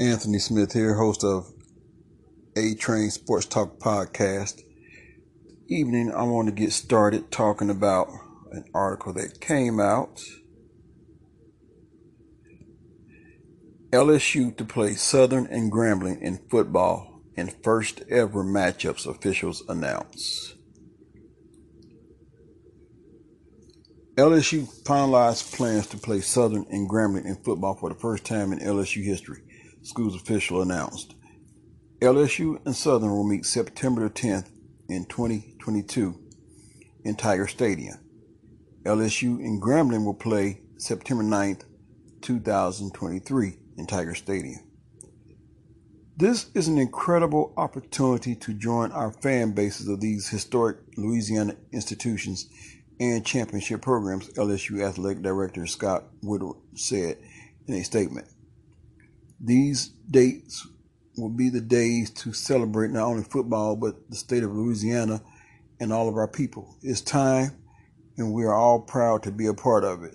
Anthony Smith here, host of A Train Sports Talk podcast. Evening, I want to get started talking about an article that came out. LSU to play Southern and Grambling in football in first ever matchups, officials announce. LSU finalized plans to play Southern and Grambling in football for the first time in LSU history, school's official announced. LSU and Southern will meet September 10th in 2022 in Tiger Stadium. LSU and Grambling will play September 9th, 2023 in Tiger Stadium. This is an incredible opportunity to join our fan bases of these historic Louisiana institutions and championship programs, LSU Athletic Director Scott Woodward said in a statement. These dates will be the days to celebrate not only football, but the state of Louisiana and all of our people. It's time, and we are all proud to be a part of it.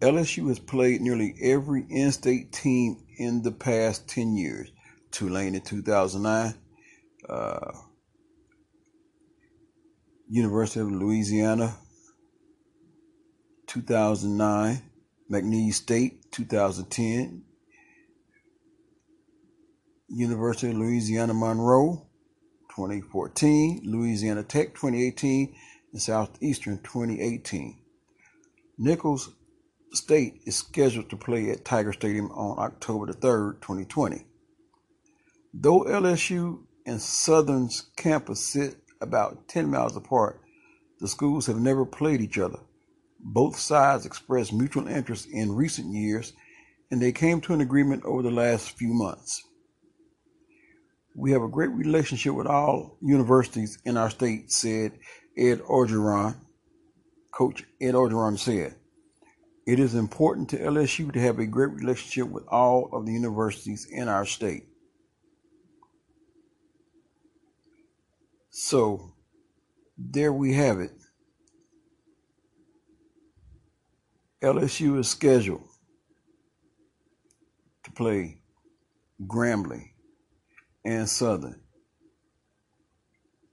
LSU has played nearly every in state team in the past 10 years Tulane in 2009, uh, University of Louisiana 2009, McNeese State 2010, University of Louisiana Monroe 2014, Louisiana Tech 2018, and Southeastern 2018. Nicholls State is scheduled to play at Tiger Stadium on October the 3rd, 2020. Though LSU and Southern's campus sit about 10 miles apart, the schools have never played each other. Both sides expressed mutual interest in recent years, and they came to an agreement over the last few months. We have a great relationship with all universities in our state, said Ed Orgeron. Coach Ed Orgeron said, It is important to LSU to have a great relationship with all of the universities in our state. So there we have it. LSU is scheduled to play Grambling and Southern,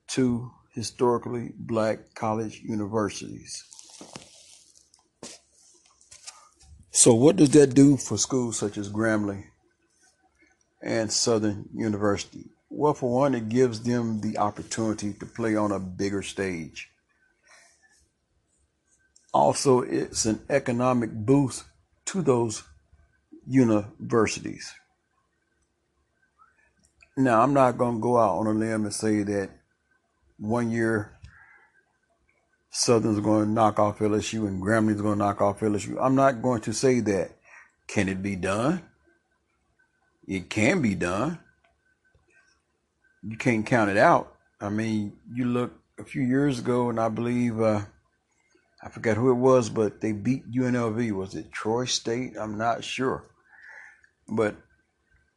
two historically black college universities. So, what does that do for schools such as Grambling and Southern University? Well, for one, it gives them the opportunity to play on a bigger stage. Also, it's an economic boost to those universities. Now, I'm not going to go out on a limb and say that one year Southern's going to knock off LSU and Grambling's going to knock off LSU. I'm not going to say that. Can it be done? It can be done you can't count it out. I mean, you look a few years ago, and I believe uh, I forgot who it was, but they beat UNLV. Was it Troy State? I'm not sure, but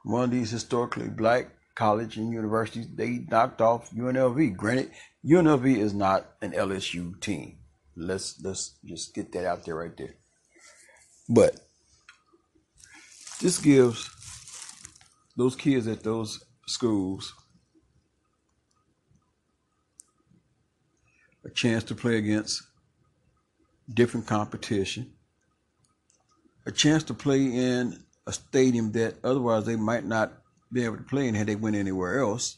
one of these historically black college and universities they knocked off UNLV. Granted, UNLV is not an LSU team. Let's let's just get that out there right there. But this gives those kids at those schools a chance to play against different competition, a chance to play in a stadium that otherwise they might not be able to play in had they went anywhere else.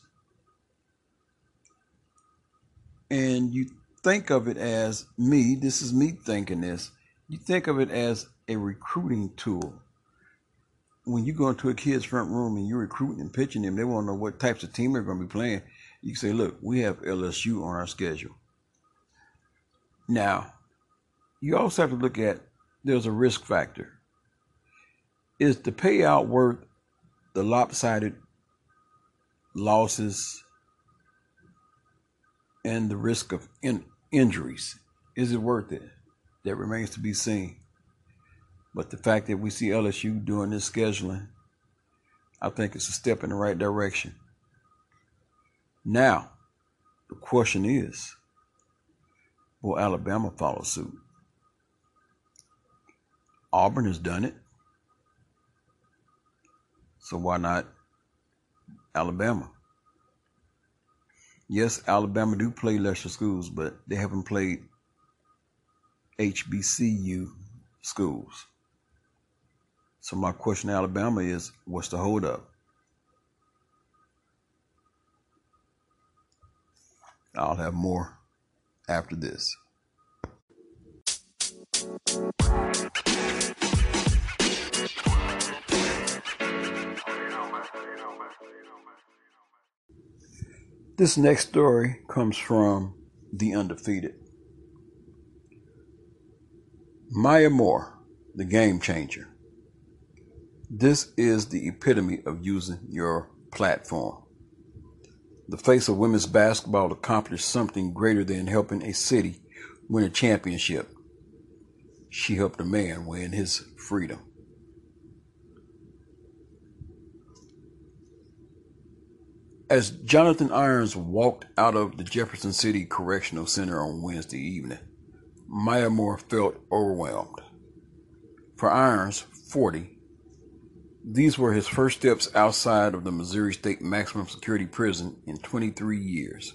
And you think of it as me, this is me thinking this, you think of it as a recruiting tool. When you go into a kid's front room and you're recruiting and pitching them, they want to know what types of team they're going to be playing. You say, look, we have LSU on our schedule. Now, you also have to look at there's a risk factor. Is the payout worth the lopsided losses and the risk of in- injuries? Is it worth it? That remains to be seen. But the fact that we see LSU doing this scheduling, I think it's a step in the right direction. Now, the question is Will Alabama follow suit? Auburn has done it. So why not Alabama? Yes, Alabama do play lesser schools, but they haven't played HBCU schools. So my question to Alabama is, what's the holdup? I'll have more after this. This next story comes from The Undefeated. Maya Moore, the game changer. This is the epitome of using your platform. The face of women's basketball accomplished something greater than helping a city win a championship. She helped a man win his freedom. As Jonathan Irons walked out of the Jefferson City Correctional Center on Wednesday evening, Maya Moore felt overwhelmed. For Irons, 40, these were his first steps outside of the Missouri State Maximum Security Prison in 23 years.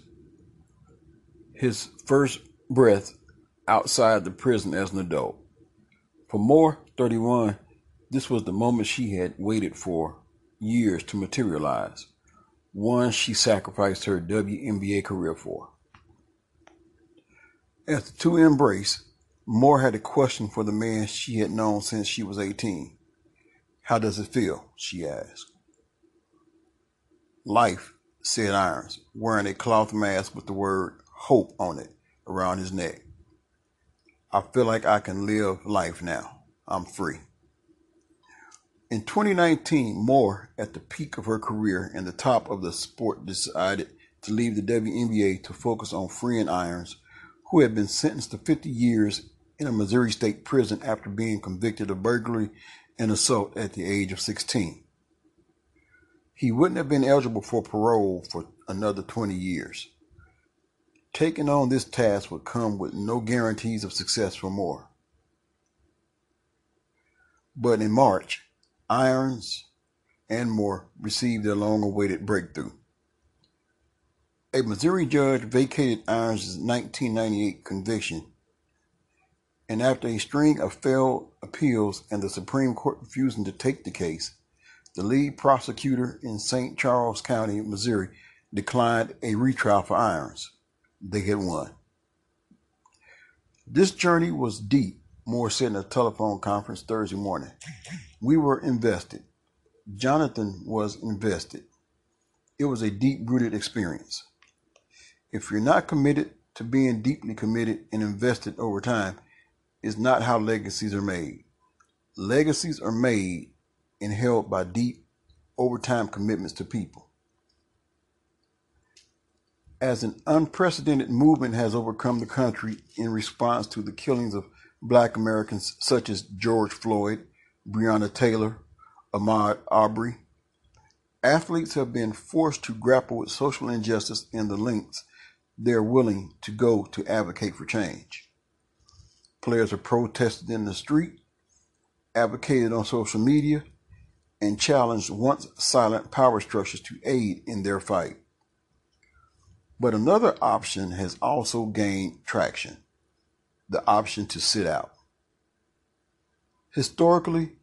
His first breath outside the prison as an adult. For Moore, 31, this was the moment she had waited for years to materialize, one she sacrificed her WNBA career for. As the two embraced, Moore had a question for the man she had known since she was 18. How does it feel? she asked. Life, said Irons, wearing a cloth mask with the word hope on it around his neck. I feel like I can live life now. I'm free. In 2019, Moore, at the peak of her career and the top of the sport, decided to leave the WNBA to focus on freeing Irons, who had been sentenced to 50 years in a Missouri state prison after being convicted of burglary and assault at the age of 16. He wouldn't have been eligible for parole for another 20 years. Taking on this task would come with no guarantees of success for Moore. But in March, Irons and Moore received their long awaited breakthrough. A Missouri judge vacated Irons' 1998 conviction and after a string of failed appeals and the Supreme Court refusing to take the case, the lead prosecutor in St. Charles County, Missouri, declined a retrial for Irons. They had won. This journey was deep, Moore said in a telephone conference Thursday morning. We were invested. Jonathan was invested. It was a deep rooted experience. If you're not committed to being deeply committed and invested over time, is not how legacies are made. Legacies are made and held by deep, overtime commitments to people. As an unprecedented movement has overcome the country in response to the killings of black Americans such as George Floyd, Breonna Taylor, Ahmaud Arbery, athletes have been forced to grapple with social injustice and the lengths they're willing to go to advocate for change. Players have protested in the street, advocated on social media, and challenged once silent power structures to aid in their fight. But another option has also gained traction the option to sit out. Historically,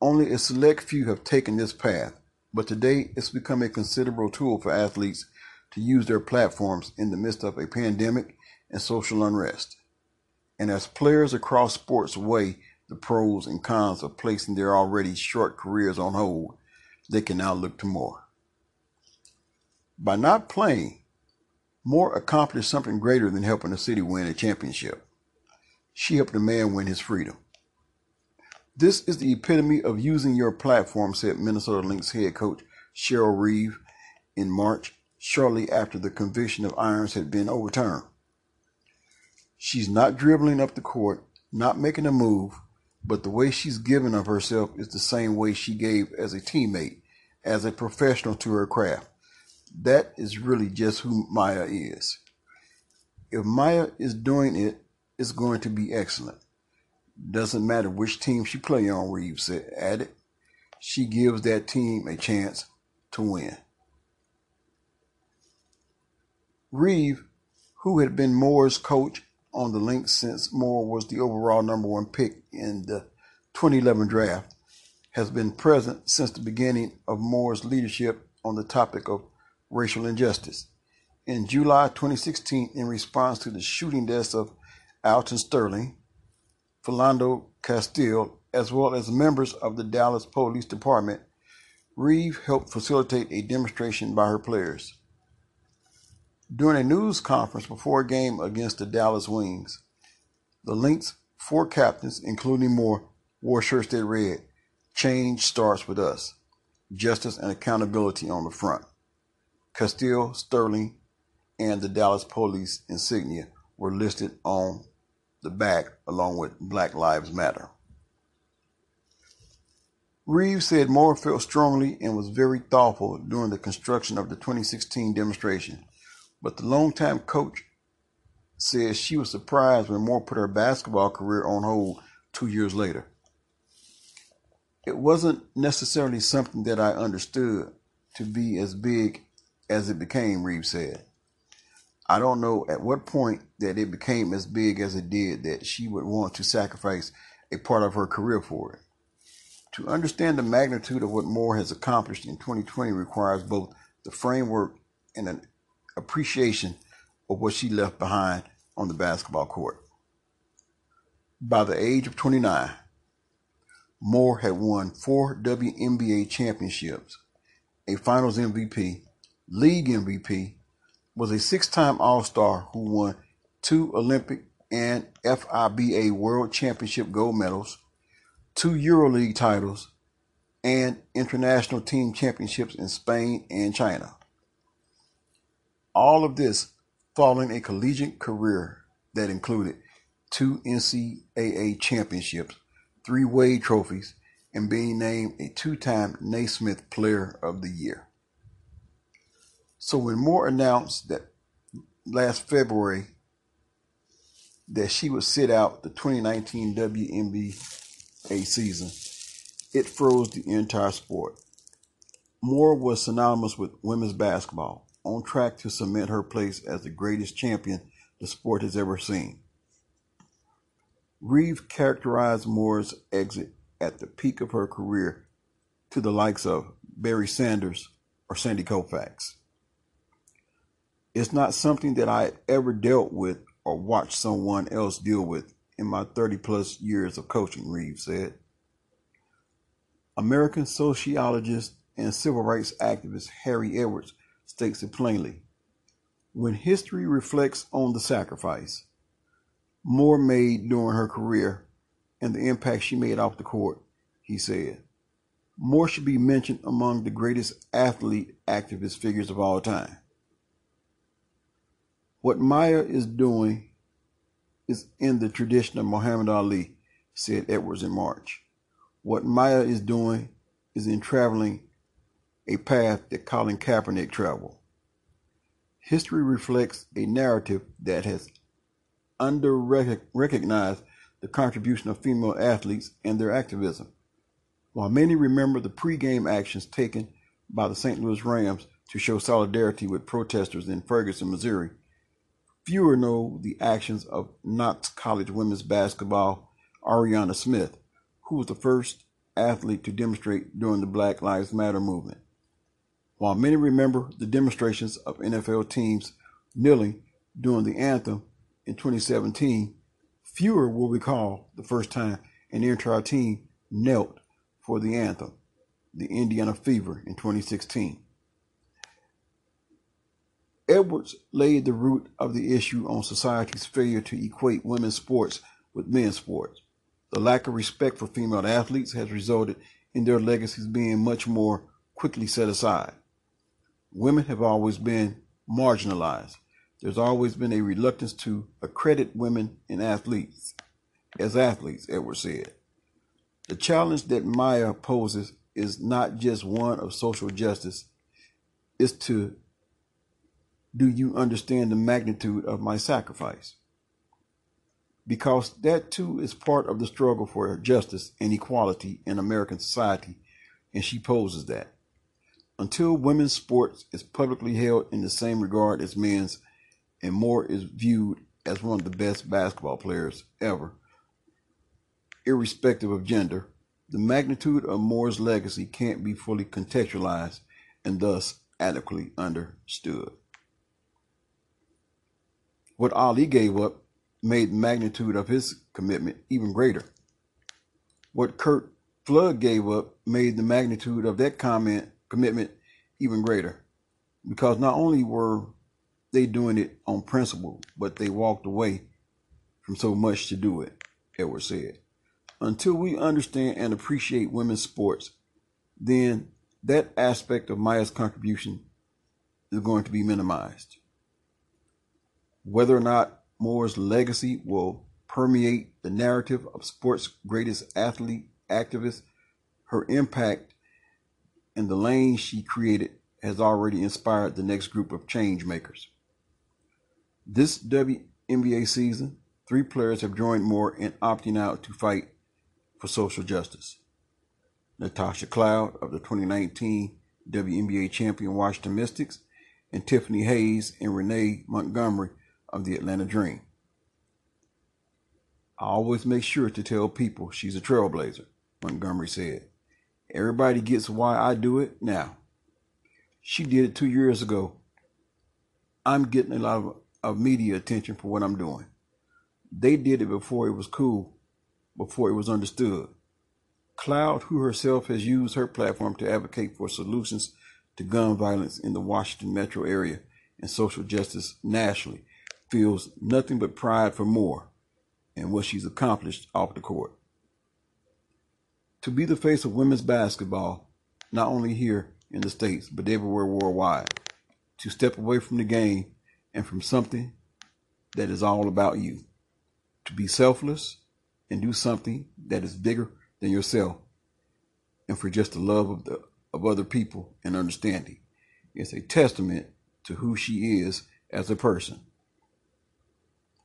only a select few have taken this path, but today it's become a considerable tool for athletes to use their platforms in the midst of a pandemic and social unrest. And as players across sports weigh the pros and cons of placing their already short careers on hold, they can now look to Moore. By not playing, Moore accomplished something greater than helping the city win a championship. She helped a man win his freedom. This is the epitome of using your platform, said Minnesota Lynx head coach Cheryl Reeve in March, shortly after the conviction of Irons had been overturned. She's not dribbling up the court, not making a move, but the way she's giving of herself is the same way she gave as a teammate, as a professional to her craft. That is really just who Maya is. If Maya is doing it, it's going to be excellent. Doesn't matter which team she play on, Reeves said, added. she gives that team a chance to win. Reeve, who had been Moore's coach on the Lynx since Moore was the overall number one pick in the 2011 draft, has been present since the beginning of Moore's leadership on the topic of racial injustice. In July 2016, in response to the shooting deaths of Alton Sterling, Philando Castile, as well as members of the Dallas Police Department, Reeve helped facilitate a demonstration by her players. During a news conference before a game against the Dallas Wings, the Lynx four captains, including Moore, wore shirts that read, Change starts with us. Justice and accountability on the front. Castile, Sterling, and the Dallas Police insignia were listed on the back along with Black Lives Matter. Reeves said Moore felt strongly and was very thoughtful during the construction of the 2016 demonstration. But the longtime coach says she was surprised when Moore put her basketball career on hold two years later. It wasn't necessarily something that I understood to be as big as it became, Reeves said. I don't know at what point that it became as big as it did that she would want to sacrifice a part of her career for it. To understand the magnitude of what Moore has accomplished in 2020 requires both the framework and an appreciation of what she left behind on the basketball court. By the age of 29, Moore had won four WNBA championships, a finals MVP, league MVP, was a six time All Star who won two Olympic and FIBA World Championship gold medals, two EuroLeague titles, and international team championships in Spain and China. All of this following a collegiate career that included two NCAA championships, three Wade trophies, and being named a two time Naismith Player of the Year. So when Moore announced that last February that she would sit out the 2019 WNBA season, it froze the entire sport. Moore was synonymous with women's basketball on track to cement her place as the greatest champion the sport has ever seen. Reeve characterized Moore's exit at the peak of her career to the likes of Barry Sanders or Sandy Koufax. It's not something that I ever dealt with or watched someone else deal with in my 30 plus years of coaching, Reeve said. American sociologist and civil rights activist Harry Edwards states it plainly. When history reflects on the sacrifice Moore made during her career and the impact she made off the court, he said, Moore should be mentioned among the greatest athlete activist figures of all time. What Maya is doing is in the tradition of Muhammad Ali, said Edwards in March. What Maya is doing is in traveling a path that Colin Kaepernick traveled. History reflects a narrative that has under recognized the contribution of female athletes and their activism. While many remember the pregame actions taken by the St. Louis Rams to show solidarity with protesters in Ferguson, Missouri, fewer know the actions of Knox College women's basketball Ariyana Smith, who was the first athlete to demonstrate during the Black Lives Matter movement. While many remember the demonstrations of NFL teams kneeling during the anthem in 2017, fewer will recall the first time an entire team knelt for the anthem, the Indiana Fever in 2016. Edwards laid the root of the issue on society's failure to equate women's sports with men's sports. The lack of respect for female athletes has resulted in their legacies being much more quickly set aside women have always been marginalized. There's always been a reluctance to accredit women in athletes as athletes, Edwards said. The challenge that Maya poses is not just one of social justice, it's to do you understand the magnitude of my sacrifice? Because that too is part of the struggle for justice and equality in American society and she poses that. Until women's sports is publicly held in the same regard as men's, and Moore is viewed as one of the best basketball players ever, irrespective of gender, the magnitude of Moore's legacy can't be fully contextualized and thus adequately understood. What Ali gave up made the magnitude of his commitment even greater. What Curt Flood gave up made the magnitude of that comment commitment even greater. Because not only were they doing it on principle, but they walked away from so much to do it, Edwards said. Until we understand and appreciate women's sports, then that aspect of Maya's contribution is going to be minimized. Whether or not Moore's legacy will permeate the narrative of sports' greatest athlete, activist, her impact and the lane she created has already inspired the next group of change makers. This WNBA season, three players have joined Moore in opting out to fight for social justice. Natasha Cloud of the 2019 WNBA champion Washington Mystics, and Tiffany Hayes and Renee Montgomery of the Atlanta Dream. I always make sure to tell people she's a trailblazer, Montgomery said. Everybody gets why I do it now. She did it two years ago. I'm getting a lot of, of media attention for what I'm doing. They did it before it was cool, before it was understood. Cloud, who herself has used her platform to advocate for solutions to gun violence in the Washington metro area and social justice nationally, feels nothing but pride for Moore and what she's accomplished off the court. To be the face of women's basketball, not only here in the States, but everywhere worldwide. To step away from the game and from something that is all about you. To be selfless and do something that is bigger than yourself. And for just the love of the of other people and understanding. It's a testament to who she is as a person.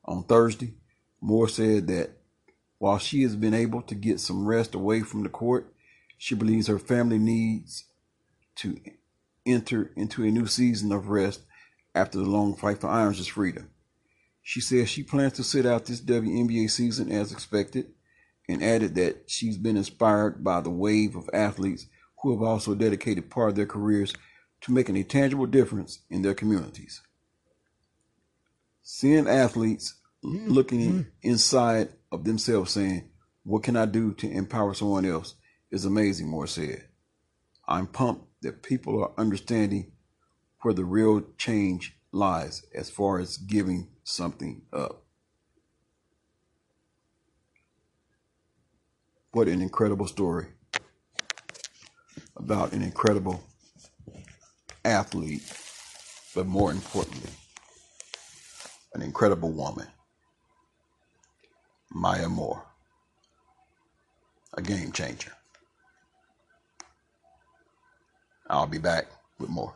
On Thursday, Moore said that while she has been able to get some rest away from the court, she believes her family needs to enter into a new season of rest after the long fight for Irons' freedom. She says she plans to sit out this WNBA season as expected and added that she's been inspired by the wave of athletes who have also dedicated part of their careers to making a tangible difference in their communities. Seeing athletes mm-hmm. looking mm-hmm. inside of themselves saying, What can I do to empower someone else? is amazing, Moore said. I'm pumped that people are understanding where the real change lies as far as giving something up. What an incredible story about an incredible athlete, but more importantly, an incredible woman, Maya Moore, a game changer. I'll be back with more.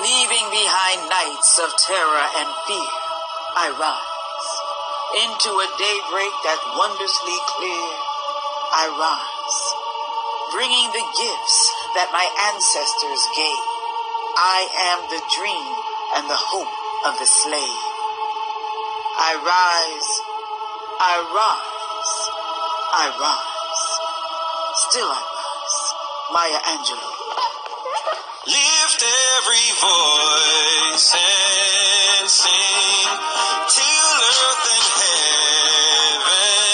Leaving behind nights of terror and fear, I rise. Into a daybreak that wondrously clear, I rise. Bringing the gifts that my ancestors gave. I am the dream and the hope of the slave. I rise, I rise, I rise. Still I rise. Maya Angelou. Lift every voice and sing till earth and heaven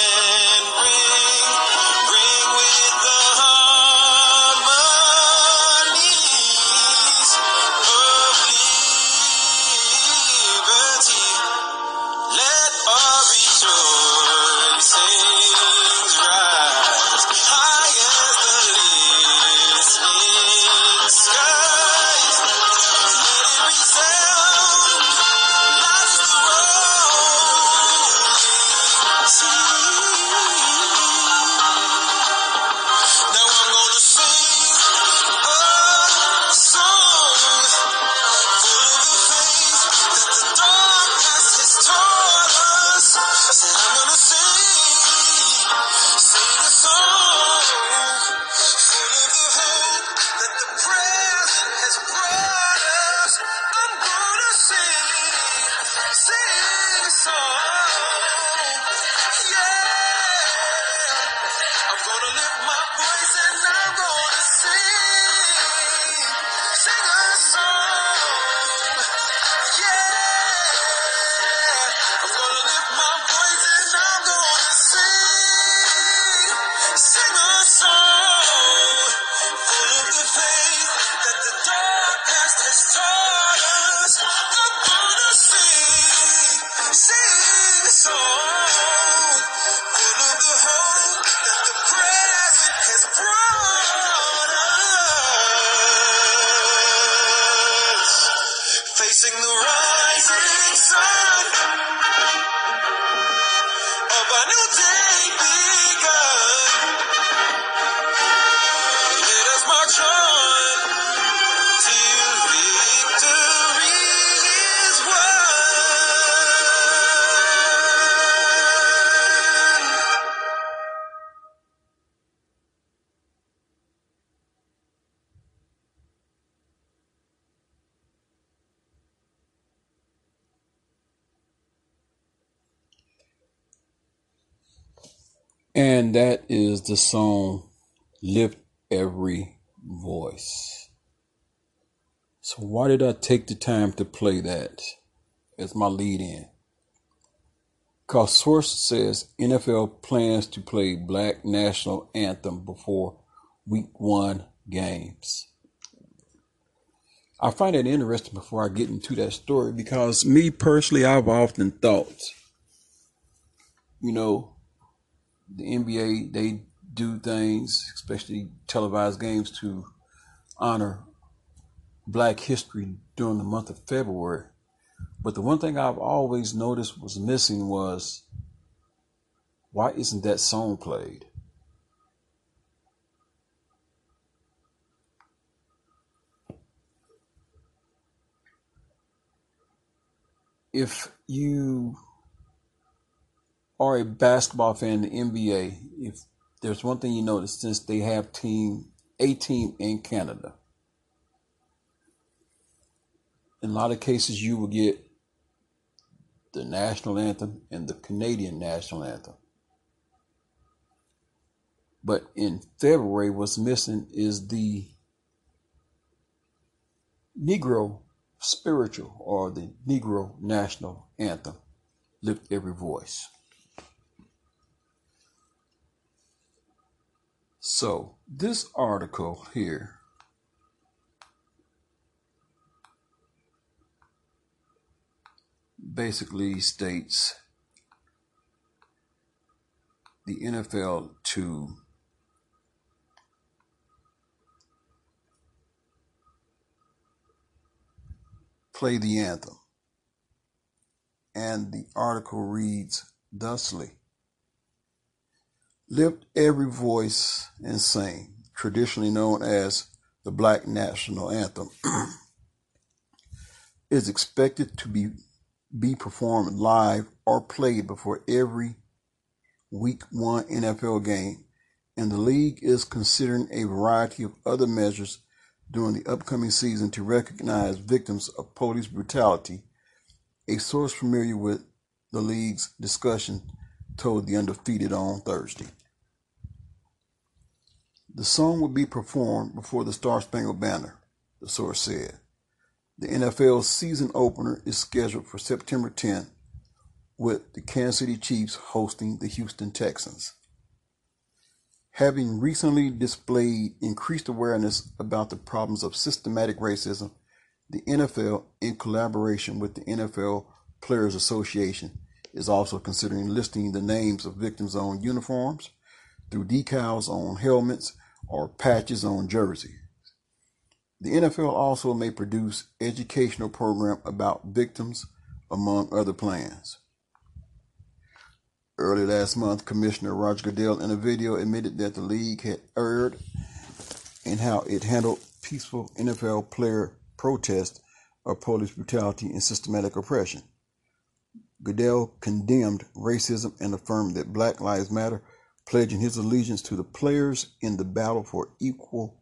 And that is the song Lift Every Voice. So, why did I take the time to play that as my lead in? Because source says NFL plans to play Black National Anthem before Week 1 games. I find it interesting before I get into that story because me personally, I've often thought, you know, the NBA they do things, especially televised games, to honor Black history during the month of February. But the one thing I've always noticed was missing was why isn't that song played? If you are a basketball fan in the NBA, if there's one thing you notice, since they have team a team in Canada, in a lot of cases you will get the national anthem and the Canadian national anthem. But in February, what's missing is the Negro spiritual or the Negro national anthem. Lift every voice. So, this article here basically states the NFL to play the anthem. And the article reads thusly Lift every voice and sing, traditionally known as the Black National Anthem, is expected to be, be performed live or played before every Week 1 NFL game, and the league is considering a variety of other measures during the upcoming season to recognize victims of police brutality. A source familiar with the league's discussion told the undefeated on Thursday. The song will be performed before the Star Spangled Banner, the source said. The NFL's season opener is scheduled for September 10th, with the Kansas City Chiefs hosting the Houston Texans. Having recently displayed increased awareness about the problems of systematic racism, the NFL, in collaboration with the NFL Players Association, is also considering listing the names of victims on uniforms, through decals on helmets, or patches on jerseys. The NFL also may produce educational program about victims, among other plans. Early last month, Commissioner Roger Goodell in a video admitted that the league had erred in how it handled peaceful NFL player protests of police brutality and systematic oppression. Goodell condemned racism and affirmed that Black Lives Matter, pledging his allegiance to the players in the battle for equal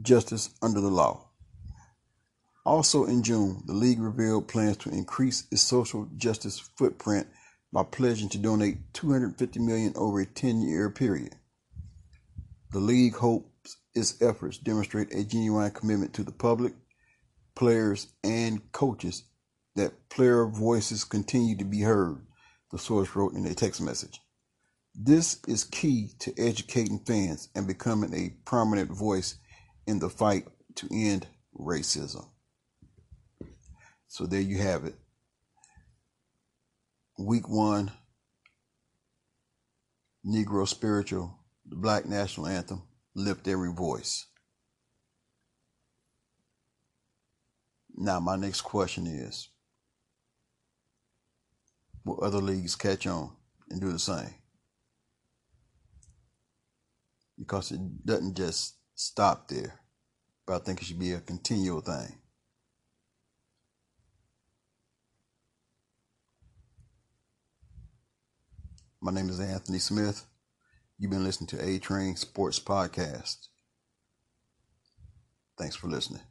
justice under the law. Also in June, the league revealed plans to increase its social justice footprint by pledging to donate 250 million over a 10-year period. The league hopes its efforts demonstrate a genuine commitment to the public, players, and coaches that player voices continue to be heard, the source wrote in a text message. This is key to educating fans and becoming a prominent voice in the fight to end racism. So there you have it. Week one, Negro Spiritual, the Black National Anthem, Lift Every Voice. Now, my next question is Will other leagues catch on and do the same? Because it doesn't just stop there, but I think it should be a continual thing. My name is Anthony Smith. You've been listening to A Train Sports Podcast. Thanks for listening.